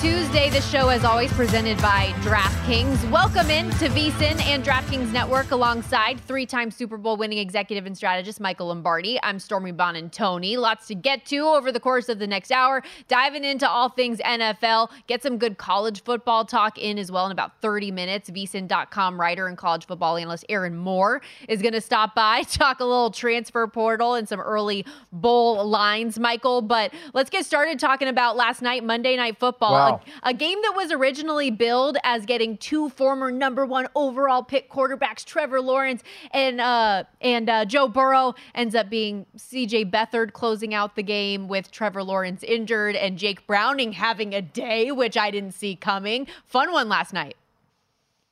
Tuesday. The show, as always, presented by DraftKings. Welcome in to VSIN and DraftKings Network alongside three-time Super Bowl winning executive and strategist Michael Lombardi. I'm Stormy Buonantony. Lots to get to over the course of the next hour. Diving into all things NFL. Get some good college football talk in as well in about 30 minutes. VSIN.com writer and college football analyst Aaron Moore is going to stop by, talk a little transfer portal and some early bowl lines, Michael. But let's get started talking about last night, Monday Night Football. Wow. A, a game that was originally billed as getting two former number one overall pick quarterbacks, Trevor Lawrence and uh, and uh, Joe Burrow, ends up being C.J. Beathard closing out the game with Trevor Lawrence injured and Jake Browning having a day, which I didn't see coming. Fun one last night.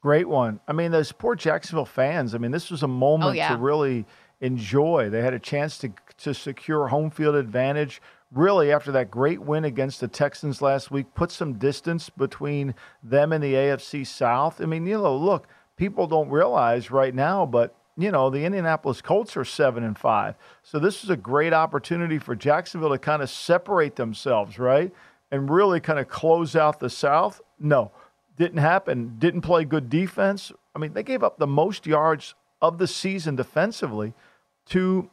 Great one. I mean, those poor Jacksonville fans. I mean, this was a moment Oh, yeah. to really enjoy. They had a chance to to secure home field advantage. Really, after that great win against the Texans last week, put some distance between them and the AFC South. I mean, you know, look, people don't realize right now, but you know, the Indianapolis Colts are seven and five. So this is a great opportunity for Jacksonville to kind of separate themselves, right? And really kind of close out the South. No, didn't happen. Didn't play good defense. I mean, they gave up the most yards of the season defensively to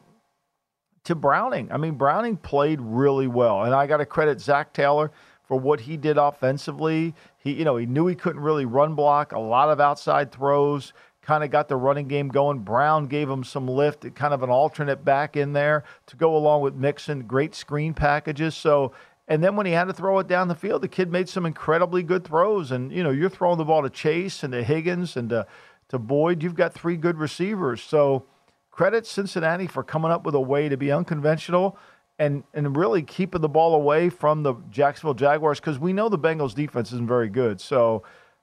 to Browning. I mean, Browning played really well, and I got to credit Zach Taylor for what he did offensively. He, you know, he knew he couldn't really run block. A lot of outside throws. Kind of got the running game going. Brown gave him some lift, kind of an alternate back in there to go along with Mixon. Great screen packages. So, and then when he had to throw it down the field, the kid made some incredibly good throws. And you know, you're throwing the ball to Chase and to Higgins and to to Boyd. You've got three good receivers. So credit Cincinnati for coming up with a way to be unconventional and and really keeping the ball away from the Jacksonville Jaguars because we know the Bengals defense isn't very good. So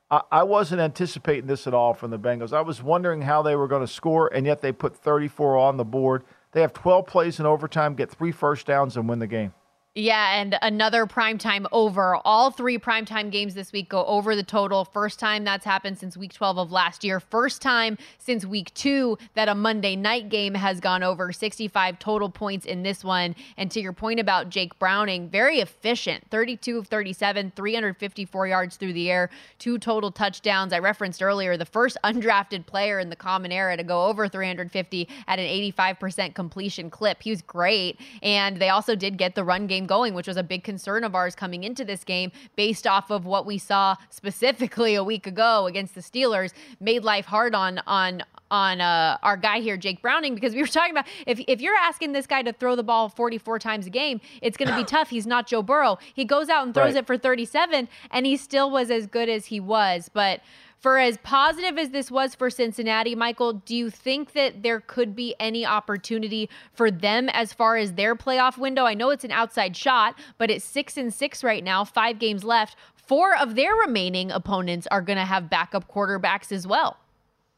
I, I wasn't anticipating this at all from the Bengals. I was wondering how they were going to score, and yet they put 34 on the board. They have 12 plays in overtime, get three first downs, and win the game. Yeah, and another primetime over. All three primetime games this week go over the total. First time that's happened since week 12 of last year. First time since week two that a Monday night game has gone over 65 total points in this one. And to your point about Jake Browning, very efficient 32 of 37, 354 yards through the air, two total touchdowns. I referenced earlier the first undrafted player in the common era to go over 350 at an 85% completion clip. He was great. And they also did get the run game going, which was a big concern of ours coming into this game based off of what we saw specifically a week ago against the Steelers. Made life hard on on on uh, our guy here, Jake Browning, because we were talking about if, if you're asking this guy to throw the ball 44 times a game, it's going to be tough. He's not Joe Burrow. He goes out and throws Right. it for 37, and he still was as good as he was. But for as positive as this was for Cincinnati, Michael, do you think that there could be any opportunity for them as far as their playoff window? I know it's an outside shot, but it's six and six right now, five games left. Four of their remaining opponents are going to have backup quarterbacks as well.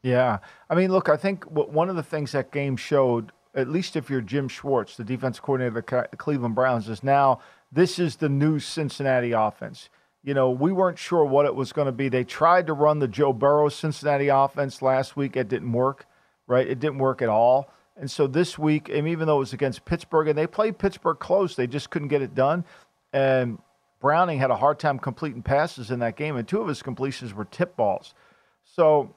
Yeah. I mean, look, I think one of the things that game showed, at least if you're Jim Schwartz, the defense coordinator of the Cleveland Browns, is now this is the new Cincinnati offense. You know, we weren't sure what it was going to be. They tried to run the Joe Burrow Cincinnati offense last week. It didn't work, right? It didn't work at all. And so this week, and even though it was against Pittsburgh, and they played Pittsburgh close, they just couldn't get it done. And Browning had a hard time completing passes in that game, and two of his completions were tip balls. So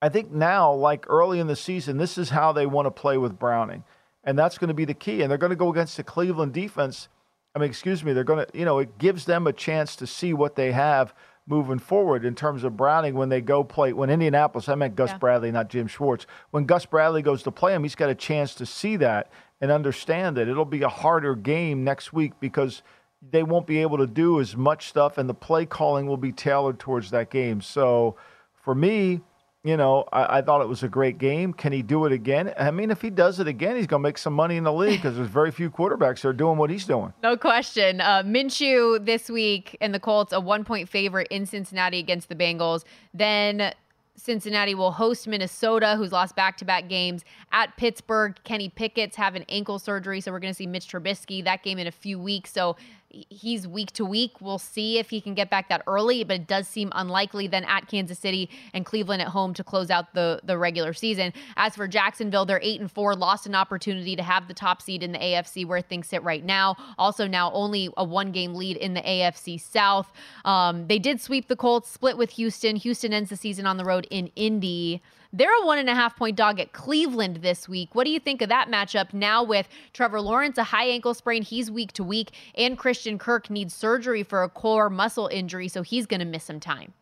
I think now, like early in the season, this is how they want to play with Browning. And that's going to be the key. And they're going to go against the Cleveland defense. I mean, excuse me, they're going to, you know, it gives them a chance to see what they have moving forward in terms of Browning when they go play. When Indianapolis, I meant Gus yeah. Bradley, not Jim Schwartz. When Gus Bradley goes to play him, he's got a chance to see that and understand that it'll be a harder game next week because they won't be able to do as much stuff and the play calling will be tailored towards that game. So for me, you know, I, I, thought it was a great game. Can he do it again? I mean, if he does it again, he's going to make some money in the league because there's very few quarterbacks that are doing what he's doing. No question. Uh, Minshew this week and the Colts, a one point favorite in Cincinnati against the Bengals. Then Cincinnati will host Minnesota, who's lost back to back games. At Pittsburgh, Kenny Pickett's having ankle surgery, so we're going to see Mitch Trubisky that game in a few weeks. So he's week to week. We'll see if he can get back that early, but it does seem unlikely. Then at Kansas City and Cleveland at home to close out the the regular season. As for Jacksonville, they're eight and four, lost an opportunity to have the top seed in the AFC where things sit right now. Also now only a one game lead in the AFC South. Um, they did sweep the Colts, split with Houston. Houston ends the season on the road in Indy. They're a one and a half point dog at Cleveland this week. What do you think of that matchup now with Trevor Lawrence, a high ankle sprain? He's week to week, and Christian Kirk needs surgery for a core muscle injury, so he's going to miss some time.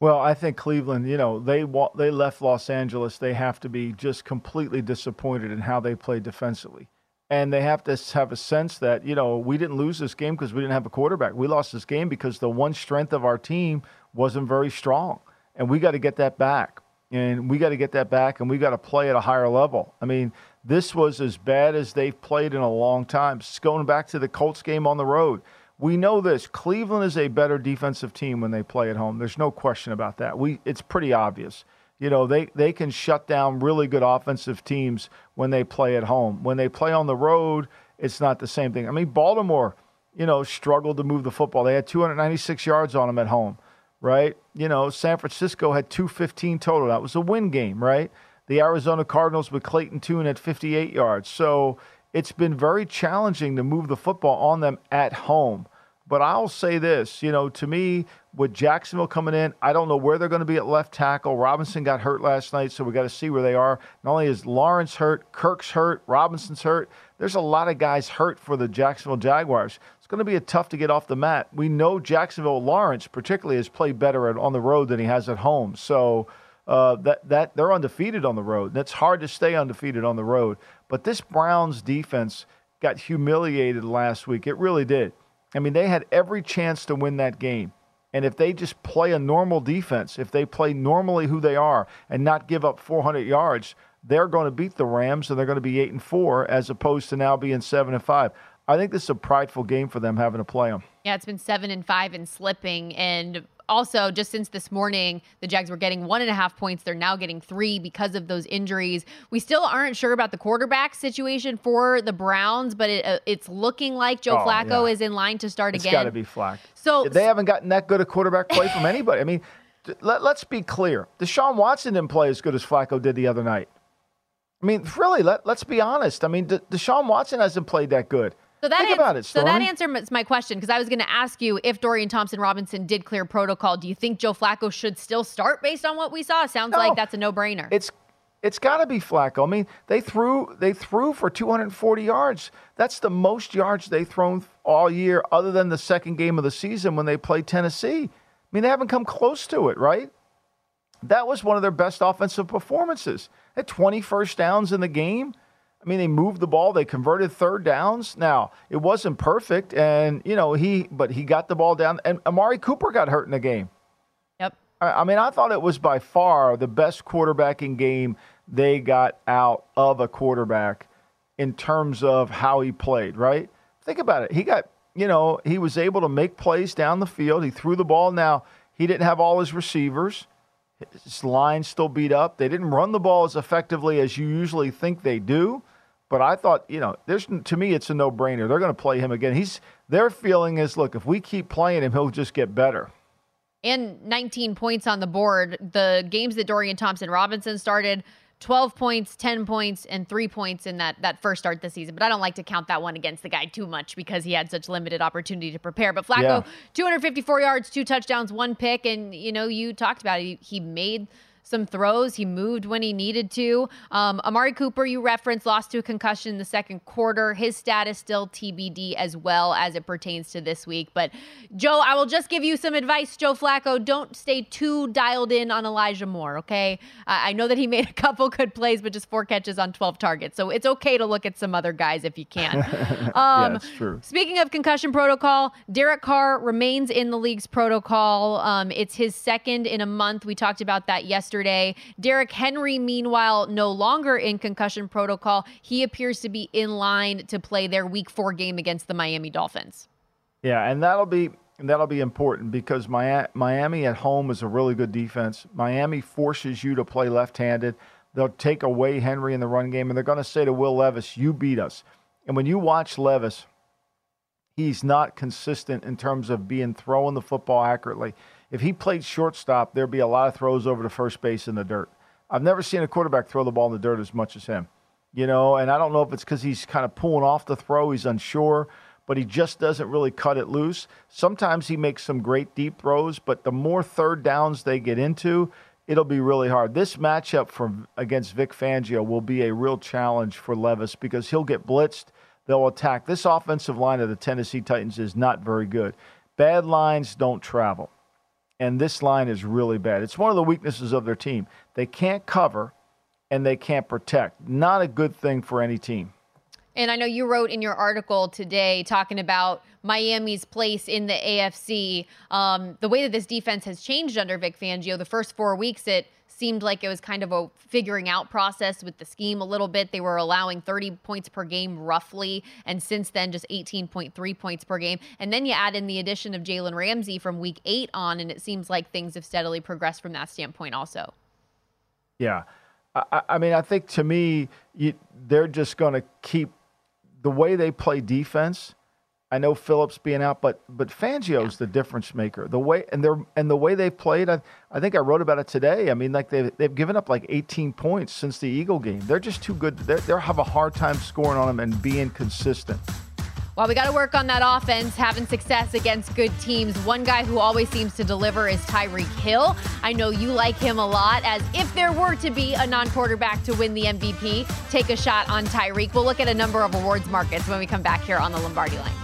Well, I think Cleveland, you know, they they left Los Angeles. They have to be just completely disappointed in how they played defensively. And they have to have a sense that, you know, we didn't lose this game because we didn't have a quarterback. We lost this game because the one strength of our team wasn't very strong. And we got to get that back and we got to get that back and we got to play at a higher level. I mean, this was as bad as they've played in a long time. It's going back to the Colts game on the road. We know this. Cleveland is a better defensive team when they play at home. There's no question about that. We it's pretty obvious. You know, they, they can shut down really good offensive teams when they play at home. When they play on the road, it's not the same thing. I mean, Baltimore, you know, struggled to move the football. They had 296 yards on them at home right? You know, San Francisco had 215 total. That was a win game, right? The Arizona Cardinals with Clayton Tune at 58 yards. So it's been very challenging to move the football on them at home. But I'll say this, you know, to me, with Jacksonville coming in, I don't know where they're going to be at left tackle. Robinson got hurt last night, so we got to see where they are. Not only is Lawrence hurt, Kirk's hurt, Robinson's hurt. There's a lot of guys hurt for the Jacksonville Jaguars going to be a tough to get off the mat. We know Jacksonville Lawrence particularly has played better on the road than he has at home. So uh, that that they're undefeated on the road. That's hard to stay undefeated on the road. But this Browns defense got humiliated last week. It really did. I mean, they had every chance to win that game. And if they just play a normal defense, if they play normally who they are and not give up 400 yards, they're going to beat the Rams and they're going to be 8 and 4 as opposed to now being 7 and 5. I think this is a prideful game for them having to play them. Yeah, it's been seven and five and slipping. And also, just since this morning, the Jags were getting one and a half points. They're now getting three because of those injuries. We still aren't sure about the quarterback situation for the Browns, but it, uh, it's looking like Joe oh, Flacco yeah. is in line to start it's again. It's got to be Flacco. So they haven't gotten that good a quarterback play from anybody. I mean, let, us be clear: Deshaun Watson didn't play as good as Flacco did the other night. I mean, really, let, let's be honest. I mean, De- Deshaun Watson hasn't played that good. So that Think ans- it, So that answers my question because I was going to ask you if Dorian Thompson Robinson did clear protocol. Do you think Joe Flacco should still start based on what we saw? Sounds no, like that's a no-brainer. It's it's got to be Flacco. I mean, they threw they threw for 240 yards. That's the most yards they've thrown all year, other than the second game of the season when they played Tennessee. I mean, they haven't come close to it, right? That was one of their best offensive performances. At had 20 first downs in the game. I mean, they moved the ball. They converted third downs. Now it wasn't perfect, and you know he, but he got the ball down. And Amari Cooper got hurt in the game. Yep. I mean, I thought it was by far the best quarterbacking game they got out of a quarterback in terms of how he played. Right? Think about it. He got, you know, he was able to make plays down the field. He threw the ball. Now he didn't have all his receivers. His line still beat up. They didn't run the ball as effectively as you usually think they do But I thought, you know, there's to me it's a no-brainer. They're going to play him again. He's their feeling is, look, if we keep playing him, he'll just get better. And 19 points on the board. The games that Dorian Thompson Robinson started 12 points, 10 points, and three points in that that first start this season. But I don't like to count that one against the guy too much because he had such limited opportunity to prepare. But Flacco, yeah. 254 yards, two touchdowns, one pick, and you know you talked about it. He, he made some throws. He moved when he needed to. Um, Amari Cooper, you referenced, lost to a concussion in the second quarter. His status still TBD as well as it pertains to this week. But Joe, I will just give you some advice, Joe Flacco. Don't stay too dialed in on Elijah Moore, okay? I know that he made a couple good plays, but just four catches on 12 targets. So it's okay to look at some other guys if you can. Um, yeah, true. Speaking of concussion protocol, Derek Carr remains in the league's protocol. Um, it's his second in a month. We talked about that yesterday yesterday. Derrick Henry, meanwhile, no longer in concussion protocol. He appears to be in line to play their week four game against the Miami Dolphins. Yeah, and that'll be that'll be important because Miami at home is a really good defense. Miami forces you to play left-handed. They'll take away Henry in the run game, and they're going to say to Will Levis, "You beat us." And when you watch Levis, he's not consistent in terms of being throwing the football accurately if he played shortstop, there'd be a lot of throws over to first base in the dirt. I've never seen a quarterback throw the ball in the dirt as much as him. You know, and I don't know if it's because he's kind of pulling off the throw, he's unsure, but he just doesn't really cut it loose. Sometimes he makes some great deep throws, but the more third downs they get into, it'll be really hard. This matchup for against Vic Fangio will be a real challenge for Levis because he'll get blitzed. They'll attack. This offensive line of the Tennessee Titans is not very good. Bad lines don't travel and this line is really bad. It's one of the weaknesses of their team. They can't cover and they can't protect. Not a good thing for any team. And I know you wrote in your article today talking about Miami's place in the AFC. Um, the way that this defense has changed under Vic Fangio, the first four weeks, it seemed like it was kind of a figuring out process with the scheme a little bit. They were allowing 30 points per game roughly, and since then, just 18.3 points per game. And then you add in the addition of Jalen Ramsey from week eight on, and it seems like things have steadily progressed from that standpoint, also. Yeah. I, I mean, I think to me, you, they're just going to keep the way they play defense I know Phillips being out, but but Fangio's yeah. the difference maker. The way and they're and the way they played, I, I think I wrote about it today. I mean, like they've they've given up like 18 points since the Eagle game. They're just too good. They they have a hard time scoring on them and being consistent. Well, we got to work on that offense, having success against good teams. One guy who always seems to deliver is Tyreek Hill. I know you like him a lot, as if there were to be a non quarterback to win the MVP, take a shot on Tyreek. We'll look at a number of awards markets when we come back here on the Lombardi line.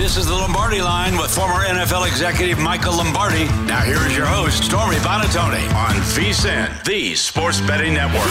This is the Lombardi line with former NFL executive Michael Lombardi. Now, here is your host, Stormy Buonantony, on VSIN, the Sports Betting Network.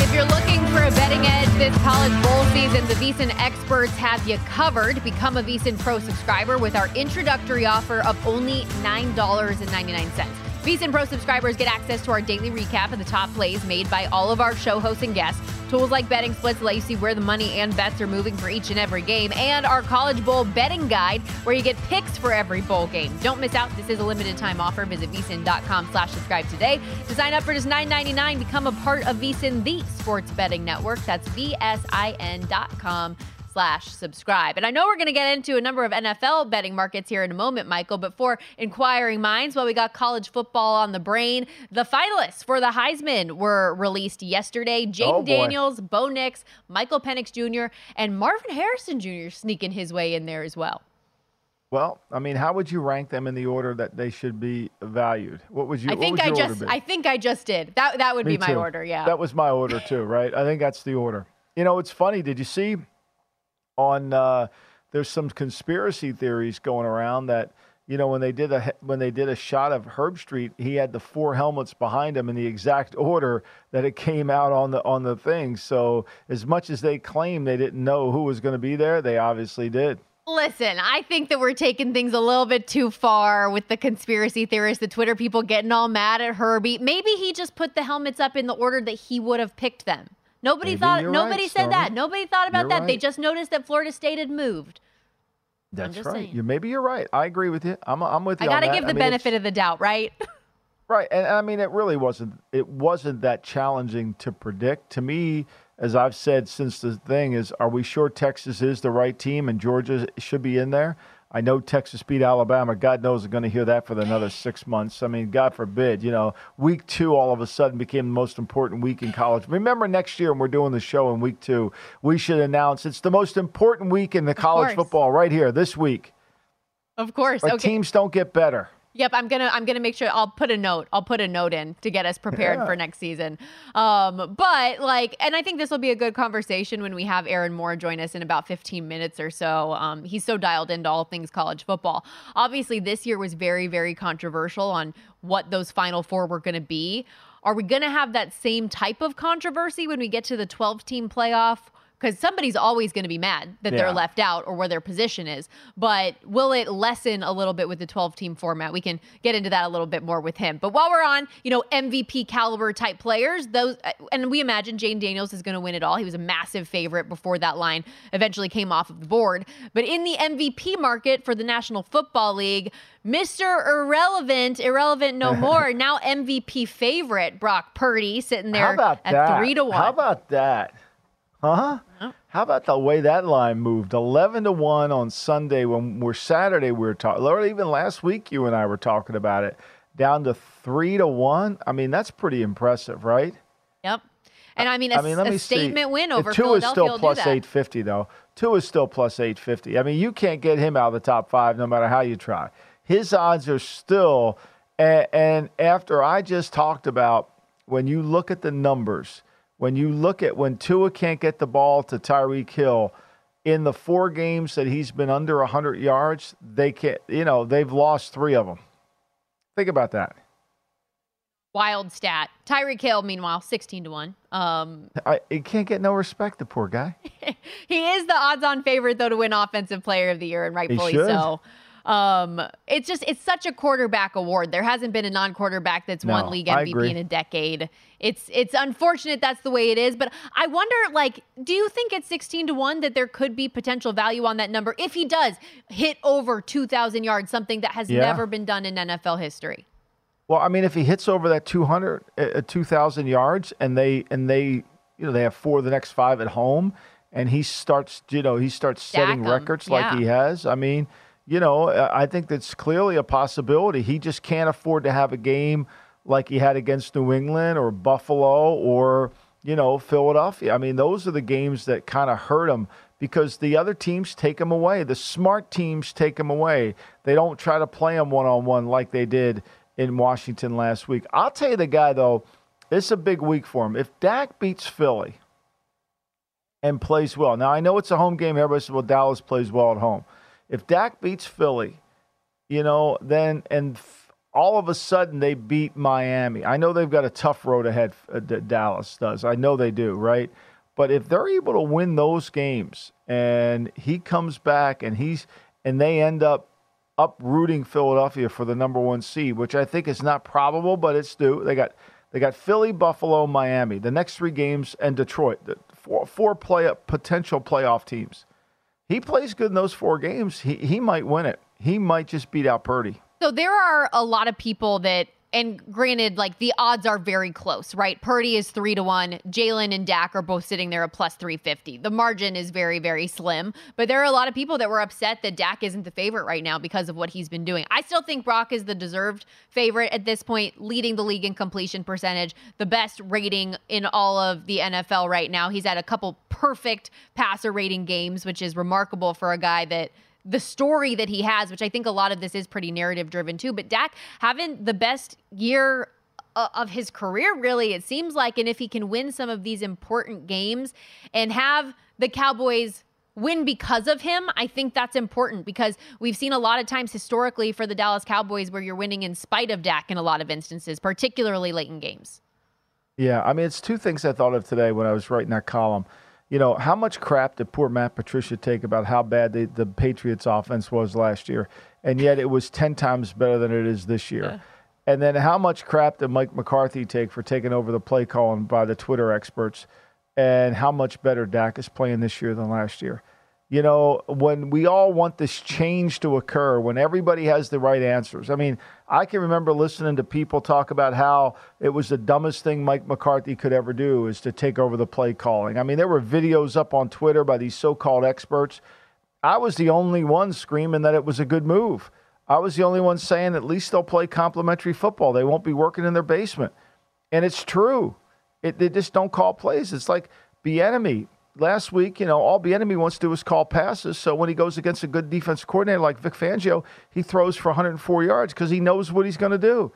If you're looking for a Betting Edge this college bowl season, the VSiN experts have you covered. Become a VSiN Pro subscriber with our introductory offer of only $9.99. VSiN Pro subscribers get access to our daily recap of the top plays made by all of our show hosts and guests. Tools like betting splits let you see where the money and bets are moving for each and every game, and our College Bowl betting guide where you get picks for every bowl game. Don't miss out. This is a limited time offer. Visit vsin.com slash subscribe today to sign up for just $9.99. Become a part of VSiN, the sports betting network. That's vsin.com slash subscribe. And I know we're going to get into a number of NFL betting markets here in a moment, Michael, but for inquiring minds, while we got college football on the brain, the finalists for the Heisman were released yesterday. Oh, Jayden Oh. Daniels, Bo Nix, Michael Penix Jr., and Marvin Harrison Jr. sneaking his way in there as well. Well, I mean, how would you rank them in the order that they should be valued? What would you? I think I just. I think I just did. That that would Me be my too. order, yeah. That was my order too, right? I think that's the order. You know, it's funny. Did you see on uh, there's some conspiracy theories going around that you know when they did a when they did a shot of Herbstreit, he had the four helmets behind him in the exact order that it came out on the on the thing. So as much as they claim they didn't know who was going to be there, they obviously did. Listen, I think that we're taking things a little bit too far with the conspiracy theorists, the Twitter people getting all mad at Herbie. Maybe he just put the helmets up in the order that he would have picked them. Nobody Maybe thought nobody right, said that. Nobody thought about You're that. They just noticed that Florida State had moved. That's right. saying. You maybe you're right. I agree with you. I'm I'm with you. I got to give the mean, benefit of the doubt, right? Right, and I mean it really wasn't it wasn't that challenging to predict. To me, as I've said since the thing is, are we sure Texas is the right team and Georgia should be in there? I know Texas beat Alabama. God knows I'm going to hear that for another six months. I mean, God forbid, you know, week two all of a sudden became the most important week in college. Remember, next year when we're doing the show in week two, we should announce it's the most important week in the college course. football right here this week. Of course. Like okay. teams don't get better. Yep, I'm gonna I'm gonna make sure I'll put a note. I'll put a note in to get us prepared for next season. Um, but like, and I think this will be a good conversation when we have Aaron Moore join us in about 15 minutes or so. Um, he's so dialed into all things college football. Obviously, this year was very very controversial on what those final four were going to be. Are we going to have that same type of controversy when we get to the 12 team playoff? Because somebody's always going to be mad that they're left out or where their position is. But will it lessen a little bit with the 12 team format? We can get into that a little bit more with him. But while we're on, you know, MVP caliber type players, those, uh, and we imagine Jayden Daniels is going to win it all. He was a massive favorite before that line eventually came off of the board. But in the MVP market for the National Football League, Mr. Irrelevant, irrelevant no more, now MVP favorite Brock Purdy sitting there at that? three to one. How about that? Huh? How about the way that line moved? Eleven to one on Sunday when we're Saturday we were talking. Or even last week you and I were talking about it. Down to three to one. I mean that's pretty impressive, right? Yep. And I mean, a, I mean, let a me statement see. win over Tua is still do eight fifty though. Tua is still plus eight fifty. I mean, you can't get him out of the top five no matter how you try. His odds are still. And, and after I just talked about when you look at the numbers, when you look at when Tua can't get the ball to Tyreek Hill. In the four games that he's been under 100 yards, they can't, you know, they've lost three of them. Think about that. Wild stat. Tyreek Hill, meanwhile, 16 to 1. Um, I, he can't get no respect, the poor guy. he is the odds on favorite, though, to win Offensive Player of the Year, and rightfully so. Um, it's just, it's such a quarterback award. There hasn't been a non quarterback that's won league MVP in a decade. It's, it's unfortunate that's the way it is, but I wonder, like, do you think it's 16 to 1 that there could be potential value on that number if he does hit over 2,000 yards, something that has Yeah. never been done in NFL history? Well, I mean, if he hits over that 200, uh, 2,000 yards, and they and they, you know, they have four of the next five at home, and he starts, you know, he starts Stack setting 'em, records yeah. like he has. I mean, you know, I think that's clearly a possibility. He just can't afford to have a game like he had against New England or Buffalo or you know Philadelphia. I mean, those are the games that kind of hurt him because the other teams take him away. The smart teams take him away. They don't try to play him one on one like they did in Washington last week. I'll tell you the guy though, it's a big week for him. If Dak beats Philly and plays well. Now I know it's a home game. Everybody says, "Well, Dallas plays well at home." If Dak beats Philly, you know, then and all of a sudden they beat Miami. I know they've got a tough road ahead. Uh, Dallas does. I know they do, right? But if they're able to win those games and he comes back and he's and they end up uprooting Philadelphia for the number one seed, which I think is not probable, but it's due. They got they got Philly, Buffalo, Miami, the next three games, and Detroit. The four, four play potential playoff teams. He plays good in those four games. He he might win it. He might just beat out Purdy. So there are a lot of people that and granted, like the odds are very close, right? Purdy is three to one. Jalen and Dak are both sitting there at plus 350. The margin is very, very slim. But there are a lot of people that were upset that Dak isn't the favorite right now because of what he's been doing. I still think Brock is the deserved favorite at this point, leading the league in completion percentage, the best rating in all of the NFL right now. He's had a couple perfect passer rating games, which is remarkable for a guy that the story that he has, which I think a lot of this is pretty narrative driven too. But Dak having the best year uh, of his career, really, it seems like. And if he can win some of these important games and have the Cowboys win because of him, I think that's important because we've seen a lot of times historically for the Dallas Cowboys where you're winning in spite of Dak in a lot of instances, particularly late in games. Yeah, I mean, it's two things I thought of today when I was writing that column you know, how much crap did poor Matt Patricia take about how bad the, the Patriots offense was last year? And yet it was 10 times better than it is this year. Yeah. And then how much crap did Mike McCarthy take for taking over the play calling by the Twitter experts? And how much better Dak is playing this year than last year? You know, when we all want this change to occur, when everybody has the right answers. I mean, I can remember listening to people talk about how it was the dumbest thing Mike McCarthy could ever do is to take over the play calling. I mean, there were videos up on Twitter by these so called experts. I was the only one screaming that it was a good move. I was the only one saying at least they'll play complementary football. They won't be working in their basement. And it's true. It, they just don't call plays. It's like Bieniemy last week, you know, all Bieniemy wants to do is call passes. So when he goes against a good defense coordinator like Vic Fangio, he throws for 104 yards because he knows what he's going to do.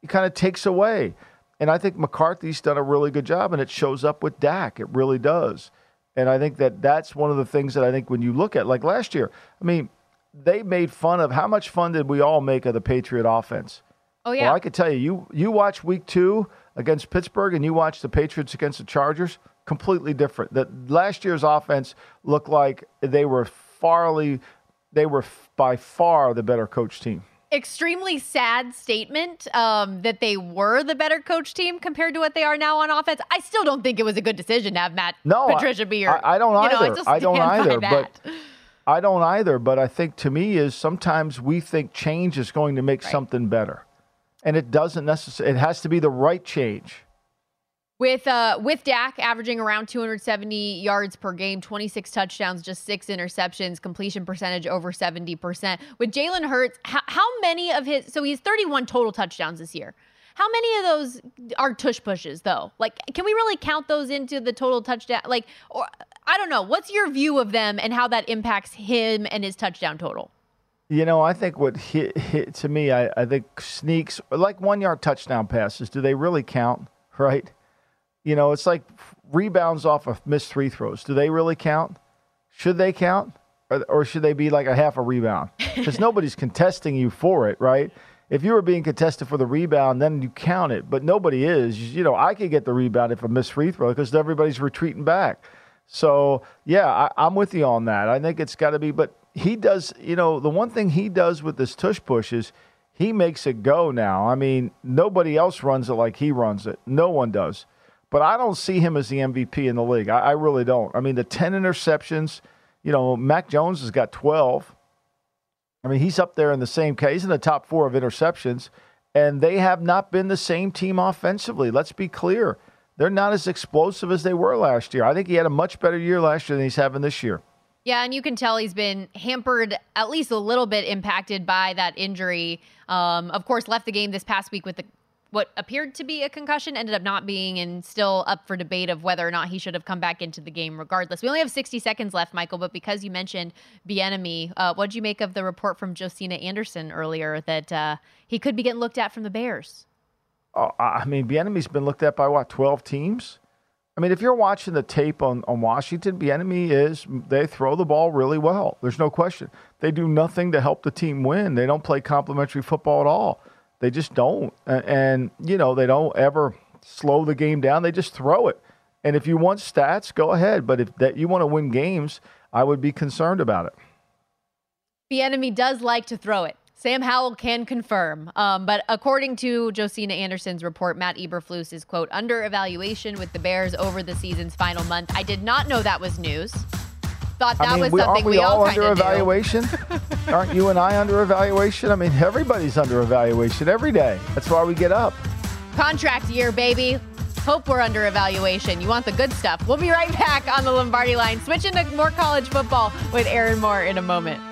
He kind of takes away. And I think McCarthy's done a really good job, and it shows up with Dak. It really does. And I think that that's one of the things that I think when you look at, like last year, I mean, they made fun of how much fun did we all make of the Patriot offense? Oh yeah. Well, I could tell you, you you watch Week Two against Pittsburgh, and you watch the Patriots against the Chargers completely different. That last year's offense looked like they were farly, they were by far the better coach team. Extremely sad statement um, that they were the better coach team compared to what they are now on offense. I still don't think it was a good decision to have Matt no, Patricia be your. I, I don't either. Know, I, I don't either. But I don't either. But I think to me is sometimes we think change is going to make right. something better, and it doesn't necessarily. It has to be the right change with uh, with Dak averaging around 270 yards per game, 26 touchdowns, just six interceptions, completion percentage over 70%. With Jalen Hurts, how, how many of his so he's 31 total touchdowns this year. How many of those are tush pushes though? Like can we really count those into the total touchdown like or I don't know. What's your view of them and how that impacts him and his touchdown total? You know, I think what hit, hit to me, I, I think sneaks like one yard touchdown passes. Do they really count? Right? You know, it's like rebounds off of missed three throws. Do they really count? Should they count? Or, or should they be like a half a rebound? Because nobody's contesting you for it, right? If you were being contested for the rebound, then you count it. But nobody is. You know, I could get the rebound if a missed free throw because everybody's retreating back. So, yeah, I, I'm with you on that. I think it's got to be. But he does, you know, the one thing he does with this tush push is he makes it go now. I mean, nobody else runs it like he runs it. No one does but I don't see him as the MVP in the league. I, I, really don't. I mean, the 10 interceptions, you know, Mac Jones has got 12. I mean, he's up there in the same case. In the top four of interceptions, and they have not been the same team offensively. Let's be clear. They're not as explosive as they were last year. I think he had a much better year last year than he's having this year. Yeah, and you can tell he's been hampered, at least a little bit impacted by that injury. Um, of course, left the game this past week with the what appeared to be a concussion ended up not being and still up for debate of whether or not he should have come back into the game regardless. We only have 60 seconds left, Michael, but because you mentioned Bieniemy, uh, what did you make of the report from Josina Anderson earlier that uh, he could be getting looked at from the Bears? Oh, I mean, Bieniemy's been looked at by what, 12 teams? I mean, if you're watching the tape on, on Washington, Bieniemy is they throw the ball really well. There's no question. They do nothing to help the team win. They don't play complementary football at all. They just don't. And, you know, they don't ever slow the game down. They just throw it. And if you want stats, go ahead. But if that you want to win games, I would be concerned about it. Bieniemy does like to throw it. Sam Howell can confirm. Um, but according to Josina Anderson's report, Matt Eberflus is, quote, under evaluation with the Bears over the season's final month. I did not know that was news. Thought that I mean, was we, something aren't we, we all all under evaluation? aren't you and I under evaluation? I mean, everybody's under evaluation every day. That's why we get up. Contract year, baby. Hope we're under evaluation. You want the good stuff. We'll be right back on the Lombardi line. Switching to more college football with Aaron Moore in a moment.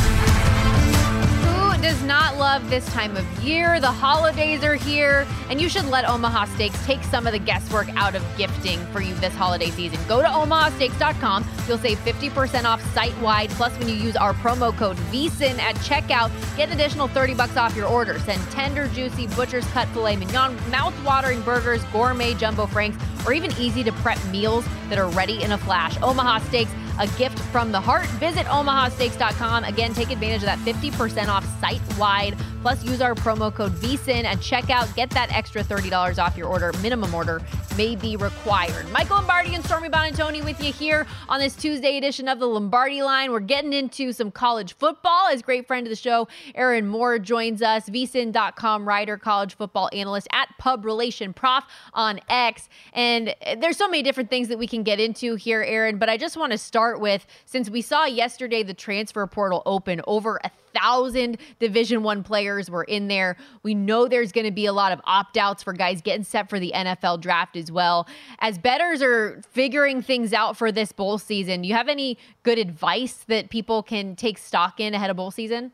Does not love this time of year? The holidays are here, and you should let Omaha Steaks take some of the guesswork out of gifting for you this holiday season. Go to omahasteaks.com. You'll save 50% off site wide. Plus, when you use our promo code VSIN at checkout, get an additional 30 bucks off your order. Send tender, juicy butcher's cut filet mignon, mouth-watering burgers, gourmet jumbo franks, or even easy to prep meals that are ready in a flash. Omaha Steaks a gift from the heart. Visit omahasteaks.com. Again, take advantage of that 50% off site wide. Plus, use our promo code VSIN at checkout. Get that extra $30 off your order. Minimum order may be required. Michael Lombardi and Stormy Buonantony with you here on this Tuesday edition of the Lombardi line. We're getting into some college football. As great friend of the show, Aaron Moore joins us, vsin.com writer, college football analyst at Pub Relation Prof on X. And there's so many different things that we can get into here, Aaron, but I just want to start with since we saw yesterday the transfer portal open over a thousand division one players were in there we know there's going to be a lot of opt-outs for guys getting set for the nfl draft as well as betters are figuring things out for this bowl season you have any good advice that people can take stock in ahead of bowl season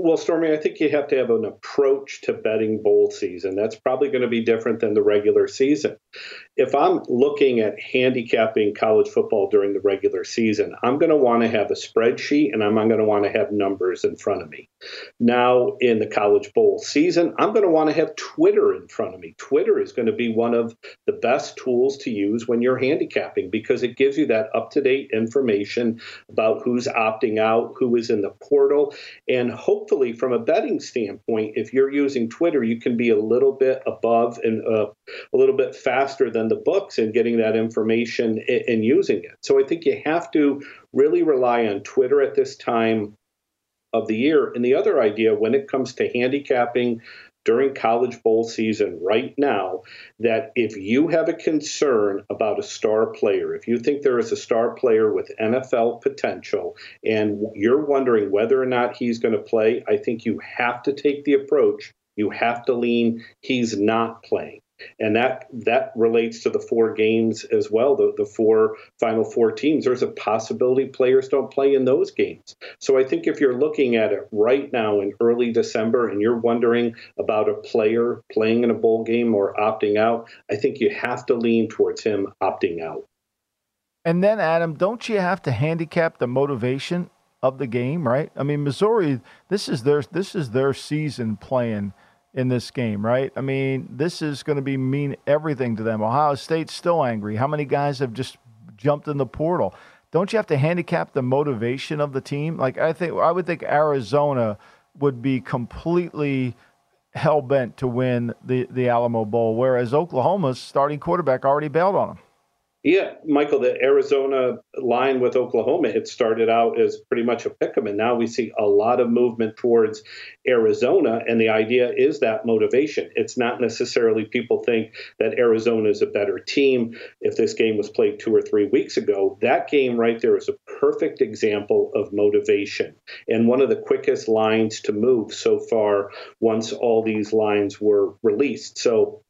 well, Stormy, I think you have to have an approach to betting bowl season. That's probably going to be different than the regular season. If I'm looking at handicapping college football during the regular season, I'm going to want to have a spreadsheet and I'm going to want to have numbers in front of me. Now, in the college bowl season, I'm going to want to have Twitter in front of me. Twitter is going to be one of the best tools to use when you're handicapping because it gives you that up to date information about who's opting out, who is in the portal, and hopefully, from a betting standpoint, if you're using Twitter, you can be a little bit above and uh, a little bit faster than the books in getting that information and using it. So I think you have to really rely on Twitter at this time of the year. And the other idea when it comes to handicapping during college bowl season right now that if you have a concern about a star player, if you think there is a star player with NFL potential and you're wondering whether or not he's going to play, I think you have to take the approach. You have to lean, he's not playing and that that relates to the four games as well the, the four final four teams. There's a possibility players don't play in those games. So i think if you're looking at it right now in early december and you're wondering about a player playing in a bowl game or opting out i think you have to lean towards him opting out. And then adam don't you have to handicap the motivation of the game right? I mean missouri this is their this is their season playing in this game, right? I mean, this is going to be mean everything to them. Ohio State's still angry. How many guys have just jumped in the portal? Don't you have to handicap the motivation of the team? Like I think I would think Arizona would be completely hell bent to win the the Alamo Bowl, whereas Oklahoma's starting quarterback already bailed on them. Yeah, Michael, the Arizona line with Oklahoma, it started out as pretty much a pick 'em, and now we see a lot of movement towards Arizona. And the idea is that motivation. It's not necessarily people think that Arizona is a better team. If this game was played two or three weeks ago, that game right there is a perfect example of motivation and one of the quickest lines to move so far once all these lines were released. So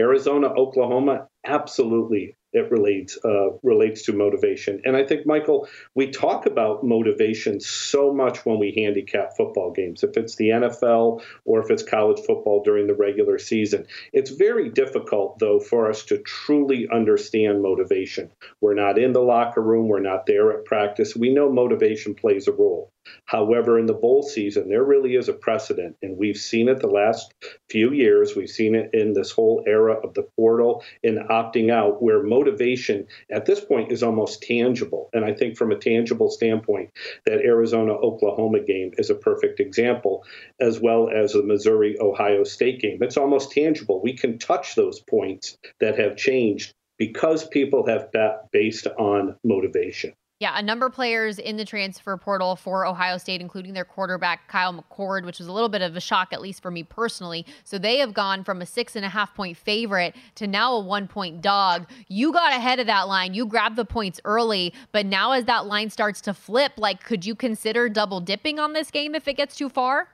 Arizona, Oklahoma, absolutely it relates uh, relates to motivation. And I think, Michael, we talk about motivation so much when we handicap football games. If it's the NFL or if it's college football during the regular season, it's very difficult though for us to truly understand motivation. We're not in the locker room. We're not there at practice. We know motivation plays a role. However, in the bowl season, there really is a precedent, and we've seen it the last few years. We've seen it in this whole era of the portal and opting out, where motivation at this point is almost tangible. And I think from a tangible standpoint, that Arizona Oklahoma game is a perfect example, as well as the Missouri Ohio State game. It's almost tangible. We can touch those points that have changed because people have bet based on motivation. Yeah, a number of players in the transfer portal for Ohio State, including their quarterback Kyle McCord, which was a little bit of a shock, at least for me personally. So they have gone from a six and a half point favorite to now a one point dog. You got ahead of that line. You grabbed the points early, but now as that line starts to flip, like, could you consider double dipping on this game if it gets too far?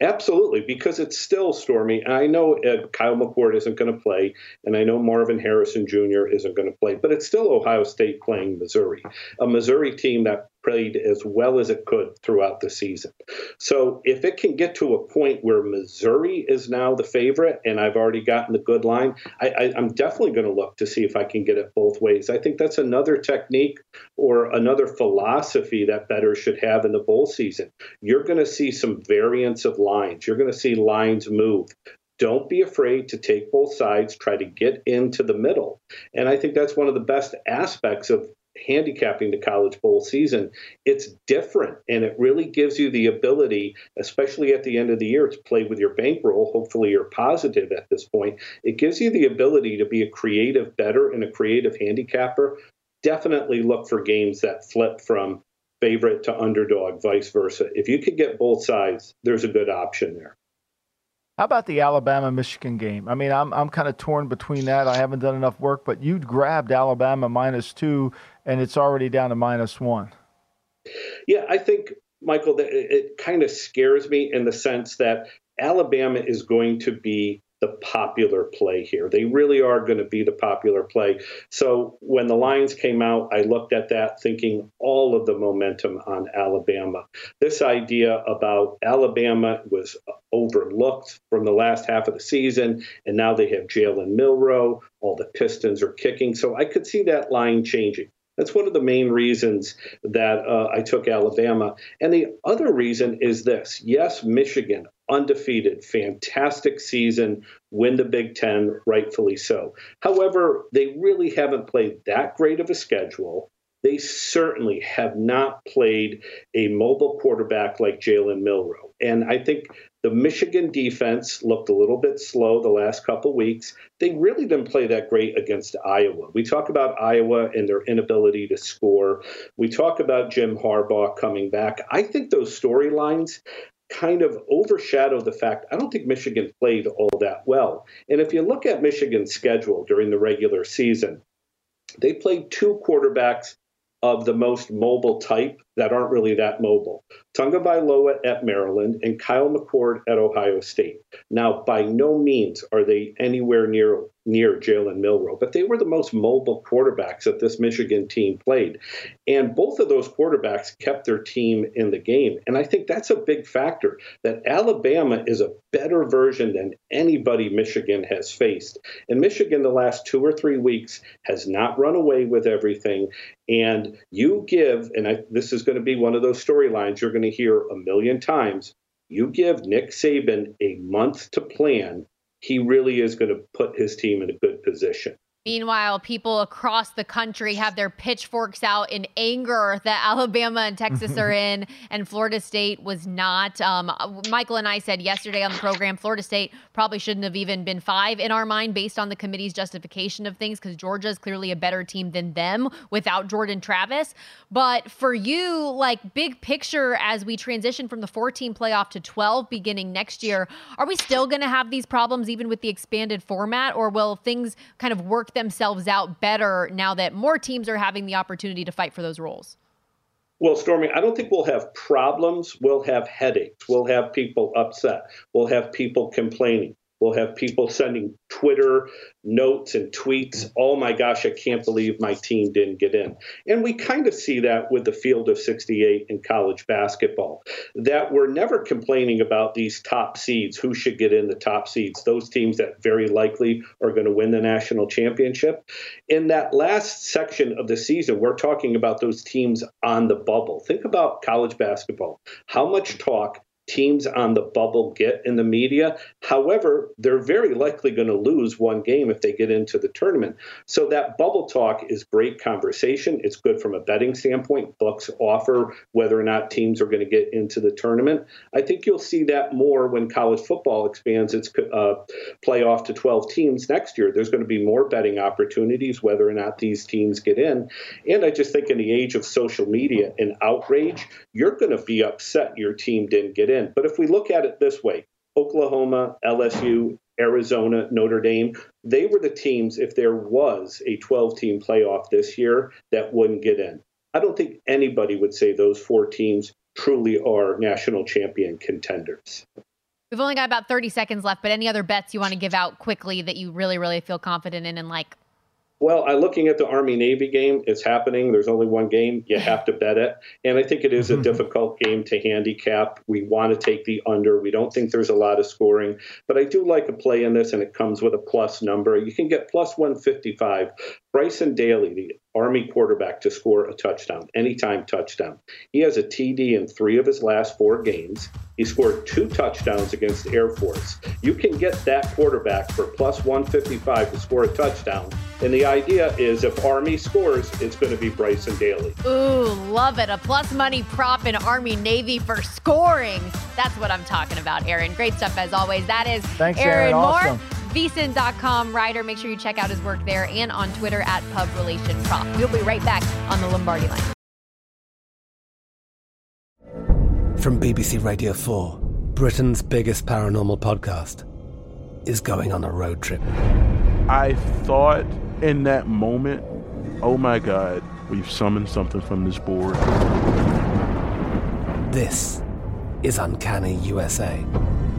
Absolutely, because it's still stormy. I know uh, Kyle McCord isn't going to play, and I know Marvin Harrison Jr. isn't going to play, but it's still Ohio State playing Missouri, a Missouri team that played as well as it could throughout the season. So if it can get to a point where Missouri is now the favorite, and I've already gotten the good line, I, am definitely going to look to see if I can get it both ways. I think that's another technique or another philosophy that bettors should have in the bowl season. You're going to see some variance of lines. You're going to see lines move don't be afraid to take both sides try to get into the middle and i think that's one of the best aspects of handicapping the college bowl season, it's different and it really gives you the ability, especially at the end of the year, to play with your bankroll. Hopefully, you're positive at this point. It gives you the ability to be a creative better and a creative handicapper. Definitely look for games that flip from favorite to underdog, vice versa. If you could get both sides, there's a good option there. How about the Alabama Michigan game? I mean, I'm I'm kind of torn between that. I haven't done enough work, but you grabbed Alabama minus two, and it's already down to minus one. Yeah, I think Michael, it, it kind of scares me in the sense that Alabama is going to be the popular play here. They really are going to be the popular play. So when the lines came out, I looked at that thinking all of the momentum on Alabama. This idea about Alabama was overlooked from the last half of the season, and now they have Jalen Milroe. All the Pistons are kicking. So I could see that line changing. That's one of the main reasons that uh, I took Alabama. And the other reason is this yes, Michigan, undefeated, fantastic season, win the Big Ten, rightfully so. However, they really haven't played that great of a schedule. They certainly have not played a mobile quarterback like Jalen Milroe. And I think the Michigan defense looked a little bit slow the last couple weeks. They really didn't play that great against Iowa. We talk about Iowa and their inability to score. We talk about Jim Harbaugh coming back. I think those storylines kind of overshadow the fact I don't think Michigan played all that well. And if you look at Michigan's schedule during the regular season, they played two quarterbacks of the most mobile type that aren't really that mobile. Tagovailoa at Maryland and Kyle McCord at Ohio State. Now, by no means are they anywhere near near Jalen Milroe, but they were the most mobile quarterbacks that this Michigan team played. And both of those quarterbacks kept their team in the game. And I think that's a big factor that Alabama is a better version than anybody Michigan has faced. And Michigan, the last two or three weeks, has not run away with everything. And you give, and I, this is going to be one of those storylines you're going to hear a million times. You give Nick Saban a month to plan he really is going to put his team in a good position. Meanwhile, people across the country have their pitchforks out in anger that Alabama and Texas are in, and Florida State was not. Um, Michael and I said yesterday on the program, Florida State probably shouldn't have even been five in our mind based on the committee's justification of things because Georgia is clearly a better team than them without Jordan Travis. But for you, like big picture, as we transition from the 14 playoff to 12 beginning next year, are we still going to have these problems even with the expanded format, or will things kind of work? Themselves out better now that more teams are having the opportunity to fight for those roles? Well, Stormy, I don't think we'll have problems. We'll have headaches. We'll have people upset. We'll have people complaining. We'll have people sending Twitter notes and tweets. Oh my gosh, I can't believe my team didn't get in. And we kind of see that with the field of 68 in college basketball, that we're never complaining about these top seeds, who should get in the top seeds, those teams that very likely are going to win the national championship. In that last section of the season, we're talking about those teams on the bubble. Think about college basketball. How much talk teams on the bubble get in the media. However, they're very likely going to lose one game if they get into the tournament. So that bubble talk is great conversation. It's good from a betting standpoint. Books offer whether or not teams are going to get into the tournament. I think you'll see that more when college football expands its uh, playoff to 12 teams next year. There's going to be more betting opportunities whether or not these teams get in. And I just think in the age of social media and outrage, you're going to be upset your team didn't get in in. But if we look at it this way, Oklahoma, LSU, Arizona, Notre Dame, they were the teams, if there was a 12 team playoff this year, that wouldn't get in. I don't think anybody would say those four teams truly are national champion contenders. We've only got about 30 seconds left, but any other bets you want to give out quickly that you really, really feel confident in and like? Well, I'm looking at the Army Navy game. It's happening. There's only one game. You have to bet it. And I think it is a mm-hmm. difficult game to handicap. We want to take the under. We don't think there's a lot of scoring. But I do like a play in this, and it comes with a plus number. You can get plus 155. Bryson Daly, the Army quarterback, to score a touchdown, anytime touchdown. He has a TD in three of his last four games. He scored two touchdowns against Air Force. You can get that quarterback for plus 155 to score a touchdown. And the idea is if Army scores, it's going to be Bryson Daly. Ooh, love it. A plus money prop in Army Navy for scoring. That's what I'm talking about, Aaron. Great stuff as always. That is Thanks, Aaron, Aaron. Moore. Awesome. VSIN.com writer. Make sure you check out his work there and on Twitter at Pub Relation Prop. We'll be right back on the Lombardi line. From BBC Radio 4, Britain's biggest paranormal podcast is going on a road trip. I thought in that moment, oh my God, we've summoned something from this board. This is Uncanny USA.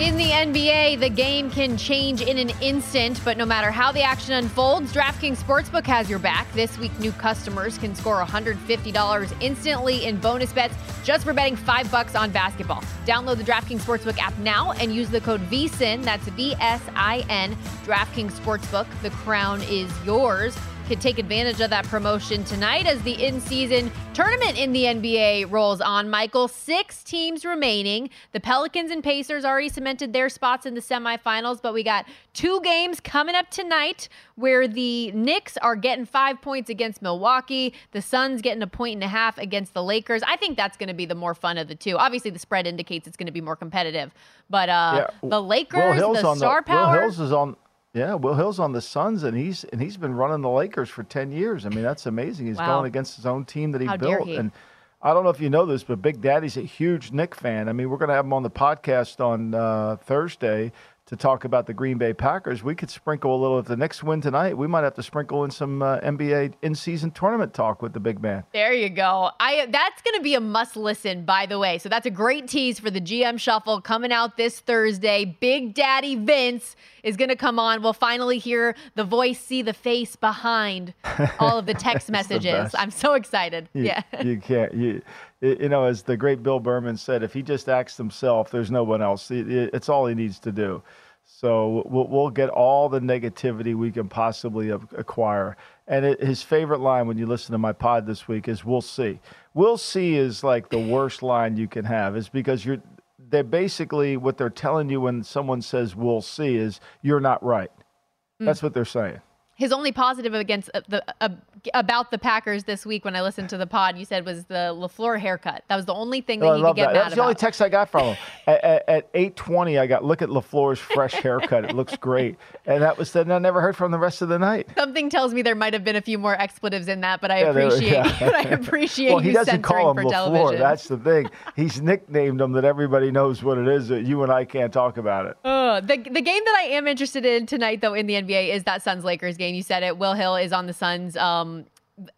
In the NBA, the game can change in an instant, but no matter how the action unfolds, DraftKings Sportsbook has your back. This week, new customers can score $150 instantly in bonus bets just for betting 5 bucks on basketball. Download the DraftKings Sportsbook app now and use the code VSIN, that's V S I N, DraftKings Sportsbook. The crown is yours could take advantage of that promotion tonight as the in season tournament in the NBA rolls on. Michael, six teams remaining. The Pelicans and Pacers already cemented their spots in the semifinals, but we got two games coming up tonight where the Knicks are getting five points against Milwaukee. The Suns getting a point and a half against the Lakers. I think that's going to be the more fun of the two. Obviously, the spread indicates it's going to be more competitive, but uh, yeah. the Lakers, the star the, power. Will Hills is on yeah, Will Hill's on the Suns, and he's and he's been running the Lakers for ten years. I mean, that's amazing. He's wow. going against his own team that he How built, he? and I don't know if you know this, but Big Daddy's a huge Nick fan. I mean, we're going to have him on the podcast on uh, Thursday to talk about the Green Bay Packers. We could sprinkle a little. If the Knicks win tonight, we might have to sprinkle in some uh, NBA in-season tournament talk with the big man. There you go. I that's going to be a must listen, by the way. So that's a great tease for the GM Shuffle coming out this Thursday. Big Daddy Vince is going to come on. We'll finally hear the voice, see the face behind all of the text messages. The I'm so excited. You, yeah, you can't. You, you know, as the great Bill Berman said, if he just acts himself, there's no one else. It's all he needs to do. So we'll, get all the negativity we can possibly acquire. And his favorite line when you listen to my pod this week is "We'll see." "We'll see" is like the worst line you can have. Is because you're they're basically what they're telling you when someone says "We'll see" is you're not right. Mm. That's what they're saying his only positive against uh, the uh, about the Packers this week when I listened to the pod, you said was the LaFleur haircut. That was the only thing that oh, he could get that. mad That's the only text I got from him. at, at, at, 8:20, I got look at LaFleur's fresh haircut. it looks great, and that was then I never heard from the rest of the night. Something tells me there might have been a few more expletives in that, but I yeah, appreciate yeah. I appreciate well, he doesn't call him for LaFleur. television. That's the thing. He's nicknamed him that everybody knows what it is. That you and I can't talk about it. Uh, the the game that I am interested in tonight, though, in the NBA is that Suns Lakers game. And you said it. Will Hill is on the Suns. Um,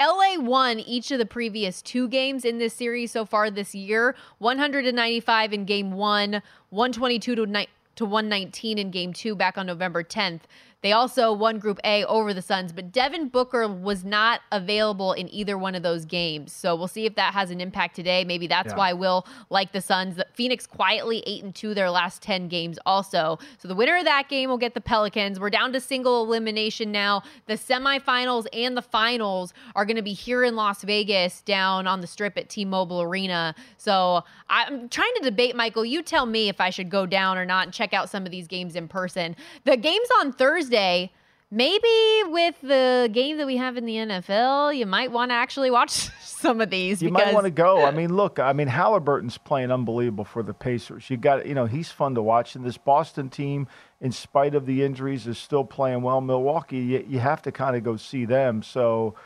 LA won each of the previous two games in this series so far this year 195 in game one, 122 to, ni- to 119 in game two back on November 10th. They also won Group A over the Suns, but Devin Booker was not available in either one of those games. So we'll see if that has an impact today. Maybe that's yeah. why Will like the Suns. Phoenix quietly 8 and 2 their last 10 games also. So the winner of that game will get the Pelicans. We're down to single elimination now. The semifinals and the finals are going to be here in Las Vegas down on the strip at T-Mobile Arena. So I'm trying to debate Michael, you tell me if I should go down or not and check out some of these games in person. The games on Thursday Thursday, maybe with the game that we have in the NFL, you might want to actually watch some of these. You might want to go. I mean, look, I mean, Halliburton's playing unbelievable for the Pacers. You got, you know, he's fun to watch. And this Boston team, in spite of the injuries, is still playing well. Milwaukee, you, you have to kind of go see them. So,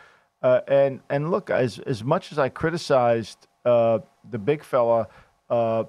uh, and and look, as as much as I criticized uh, the big fella uh,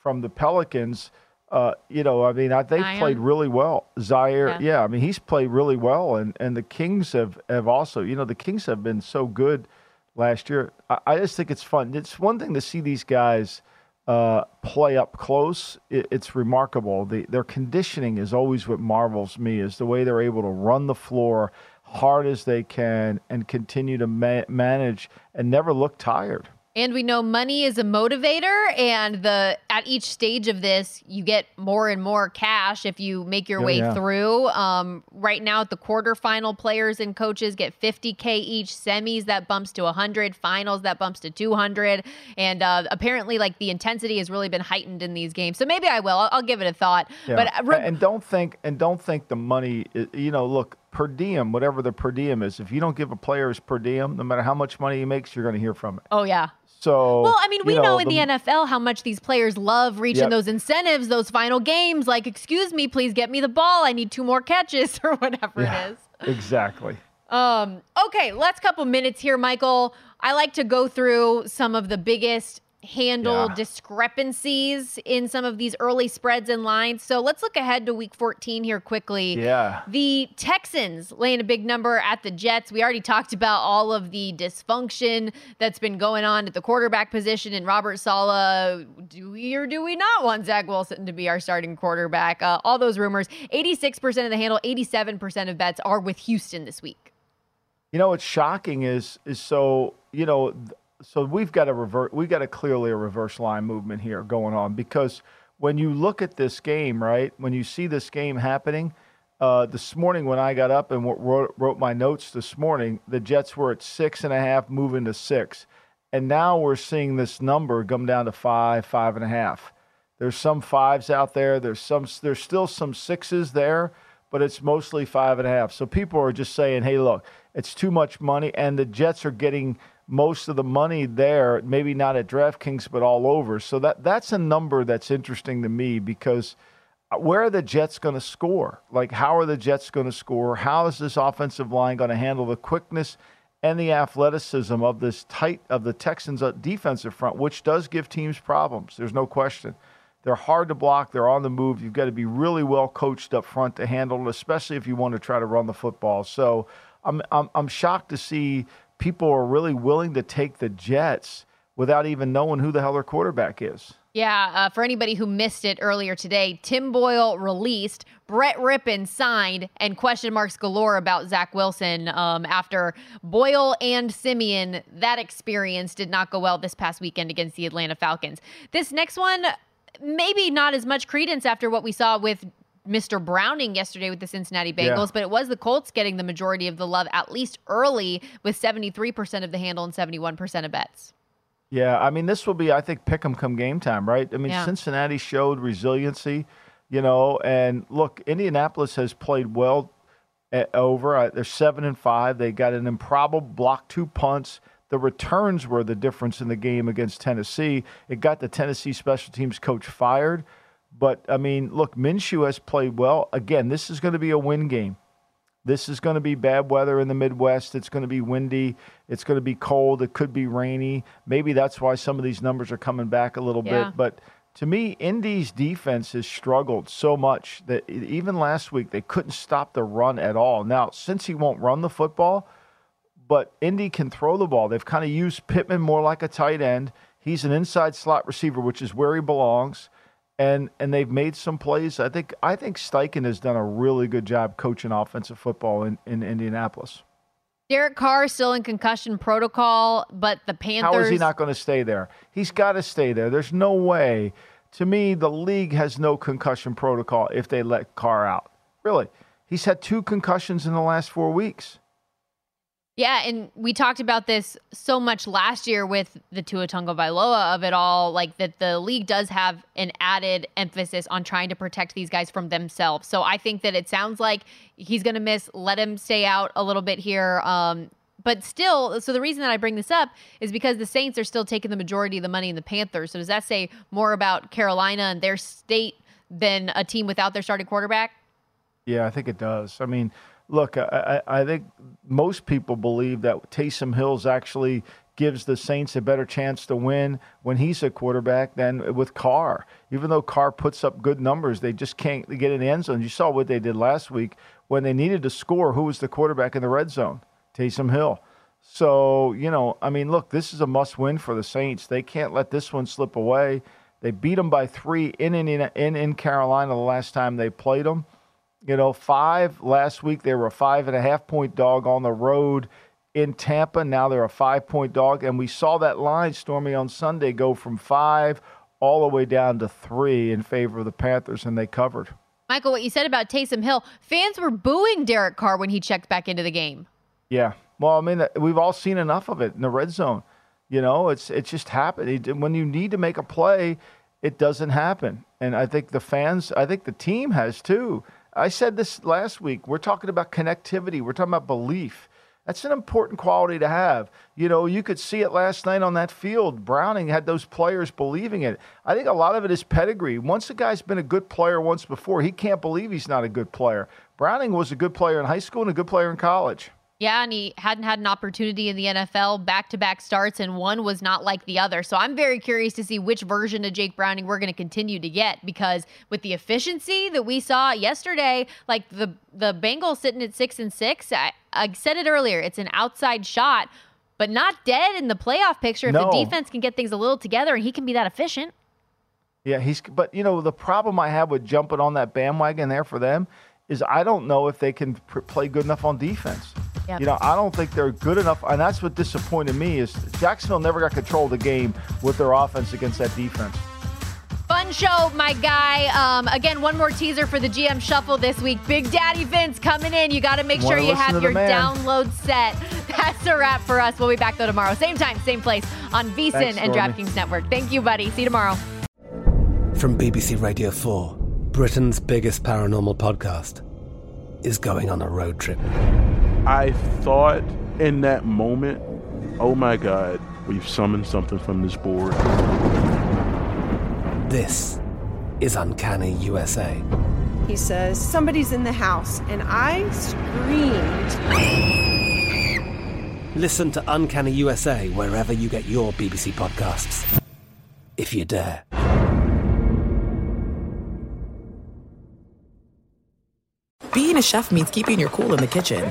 from the Pelicans uh, you know, I mean, I, they played really well. Zaire, yeah. yeah. I mean, he's played really well, and, and the Kings have, have also, you know, the Kings have been so good last year. I, I just think it's fun. It's one thing to see these guys uh, play up close. It, it's remarkable. The, their conditioning is always what marvels me, is the way they're able to run the floor hard as they can and continue to ma- manage and never look tired. And we know money is a motivator, and the at each stage of this, you get more and more cash if you make your way yeah. through. Um, right now, at the quarterfinal, players and coaches get 50k each. Semis that bumps to 100. Finals that bumps to 200. And uh, apparently, like the intensity has really been heightened in these games. So maybe I will. I'll, I'll give it a thought. Yeah. But uh, re- and don't think and don't think the money. You know, look per diem, whatever the per diem is. If you don't give a player his per diem, no matter how much money he makes, you're going to hear from it. Oh yeah, so well, I mean, we know, know, in the, the, NFL how much these players love reaching yep. those incentives, those final games. Like, excuse me, please get me the ball. I need two more catches or whatever yeah, it is. Exactly. Um. Okay, last couple minutes here, Michael. I like to go through some of the biggest handle yeah. discrepancies in some of these early spreads and lines. So let's look ahead to week 14 here quickly. Yeah. The Texans laying a big number at the Jets. We already talked about all of the dysfunction that's been going on at the quarterback position and Robert Saleh. Do we or do we not want Zach Wilson to be our starting quarterback? Uh, all those rumors. 86% of the handle, 87% of bets are with Houston this week. You know what's shocking is is so you know so we've got a revert we've got a clearly a reverse line movement here going on because when you look at this game right when you see this game happening uh, this morning when i got up and wrote, wrote my notes this morning the jets were at six and a half moving to six. And now we're seeing this number come down to five five and a half. There's some fives out there. There's some there's still some sixes there but it's mostly five and a half. So people are just saying hey look it's too much money. And the jets are getting most of the money there, maybe not at DraftKings, but all over. So that that's a number that's interesting to me because where are the Jets going to score? Like, how are the Jets going to score? How is this offensive line going to handle the quickness and the athleticism of this tight of the Texans' uh, defensive front, which does give teams problems. There's no question. They're hard to block. They're on the move. You've got to be really well coached up front to handle it, especially if you want to try to run the football. So I'm I'm, I'm shocked to see people are really willing to take the Jets without even knowing who the hell their quarterback is. Yeah, uh, for anybody who missed it earlier today, Tim Boyle released, Brett Rypien signed, and question marks galore about Zach Wilson um, after Boyle and Siemian, That experience did not go well this past weekend against the Atlanta Falcons. This next one, maybe not as much credence after what we saw with Mr. Browning yesterday with the Cincinnati Bengals, yeah. but it was the Colts getting the majority of the love, at least early, with 73% of the handle and 71% of bets. Yeah, I mean, this will be, I think, pick 'em come game time, right? I mean, yeah. Cincinnati showed resiliency, you know, and look, Indianapolis has played well at, over. Uh, they're seven and five. They got an improbable block two punts. The returns were the difference in the game against Tennessee. It got the Tennessee special teams coach fired. But I mean, look, Minshew has played well. Again, this is going to be a win game. This is going to be bad weather in the Midwest. It's going to be windy. It's going to be cold. It could be rainy. Maybe that's why some of these numbers are coming back a little yeah. bit. But to me, Indy's defense has struggled so much that even last week they couldn't stop the run at all. Now, since he won't run the football, but Indy can throw the ball. They've kind of used Pittman more like a tight end. He's an inside slot receiver, which is where he belongs and and they've made some plays. I think I think Steichen has done a really good job coaching offensive football in, in Indianapolis. Derek Carr is still in concussion protocol, but the Panthers. How is he not going to stay there? He's got to stay there. There's no way. To me, the league has no concussion protocol if they let Carr out. Really, he's had two concussions in the last four weeks. Yeah, and we talked about this so much last year with the Tua Tagovailoa of it all, like that the league does have an added emphasis on trying to protect these guys from themselves. So I think that it sounds like he's going to miss. Let him stay out a little bit here. Um, but still, so the reason that I bring this up is because the Saints are still taking the majority of the money in the Panthers. So does that say more about Carolina and their state than a team without their starting quarterback? Yeah, I think it does. I mean, look, I, I think most people believe that Taysom Hills actually gives the Saints a better chance to win when he's a quarterback than with Carr. Even though Carr puts up good numbers, they just can't get in the end zone. You saw what they did last week when they needed to score. Who was the quarterback in the red zone? Taysom Hill. So, you know, I mean, look, this is a must win for the Saints. They can't let this one slip away. They beat them by three in, in, in, in Carolina the last time they played them. You know, five last week, they were a five and a half point dog on the road in Tampa. Now they're a five point dog. And we saw that line, Stormy, on Sunday go from five all the way down to three in favor of the Panthers, and they covered. Michael, what you said about Taysom Hill, fans were booing Derek Carr when he checked back into the game. Yeah. Well, I mean, we've all seen enough of it in the red zone. You know, it's it's just happened. When you need to make a play, it doesn't happen. And I think the fans, I think the team has too. I said this last week. We're talking about connectivity. We're talking about belief. That's an important quality to have. You know, you could see it last night on that field. Browning had those players believing it. I think a lot of it is pedigree. Once a guy's been a good player once before, he can't believe he's not a good player. Browning was a good player in high school and a good player in college. Yeah, and he hadn't had an opportunity in the NFL back to back starts, and one was not like the other. So I'm very curious to see which version of Jake Browning we're going to continue to get because with the efficiency that we saw yesterday, like the the Bengals sitting at six and six, I, I said it earlier, it's an outside shot, but not dead in the playoff picture if no. the defense can get things a little together and he can be that efficient. Yeah, he's but you know the problem I have with jumping on that bandwagon there for them is I don't know if they can pr- play good enough on defense. Yep. You know, I don't think they're good enough, and that's what disappointed me is Jacksonville never got control of the game with their offense against that defense. Fun show, my guy. Um, again, one more teaser for the GM Shuffle this week. Big Daddy Vince coming in. You got to make sure you have your download set. That's a wrap for us. We'll be back though tomorrow, same time, same place on VSIN and DraftKings Network. Thank you, buddy. See you tomorrow. From BBC Radio Four, Britain's biggest paranormal podcast is going on a road trip. I thought in that moment, oh my God, we've summoned something from this board. This is Uncanny USA. He says, Somebody's in the house, and I screamed. Listen to Uncanny USA wherever you get your BBC podcasts. If you dare. Being a chef means keeping your cool in the kitchen.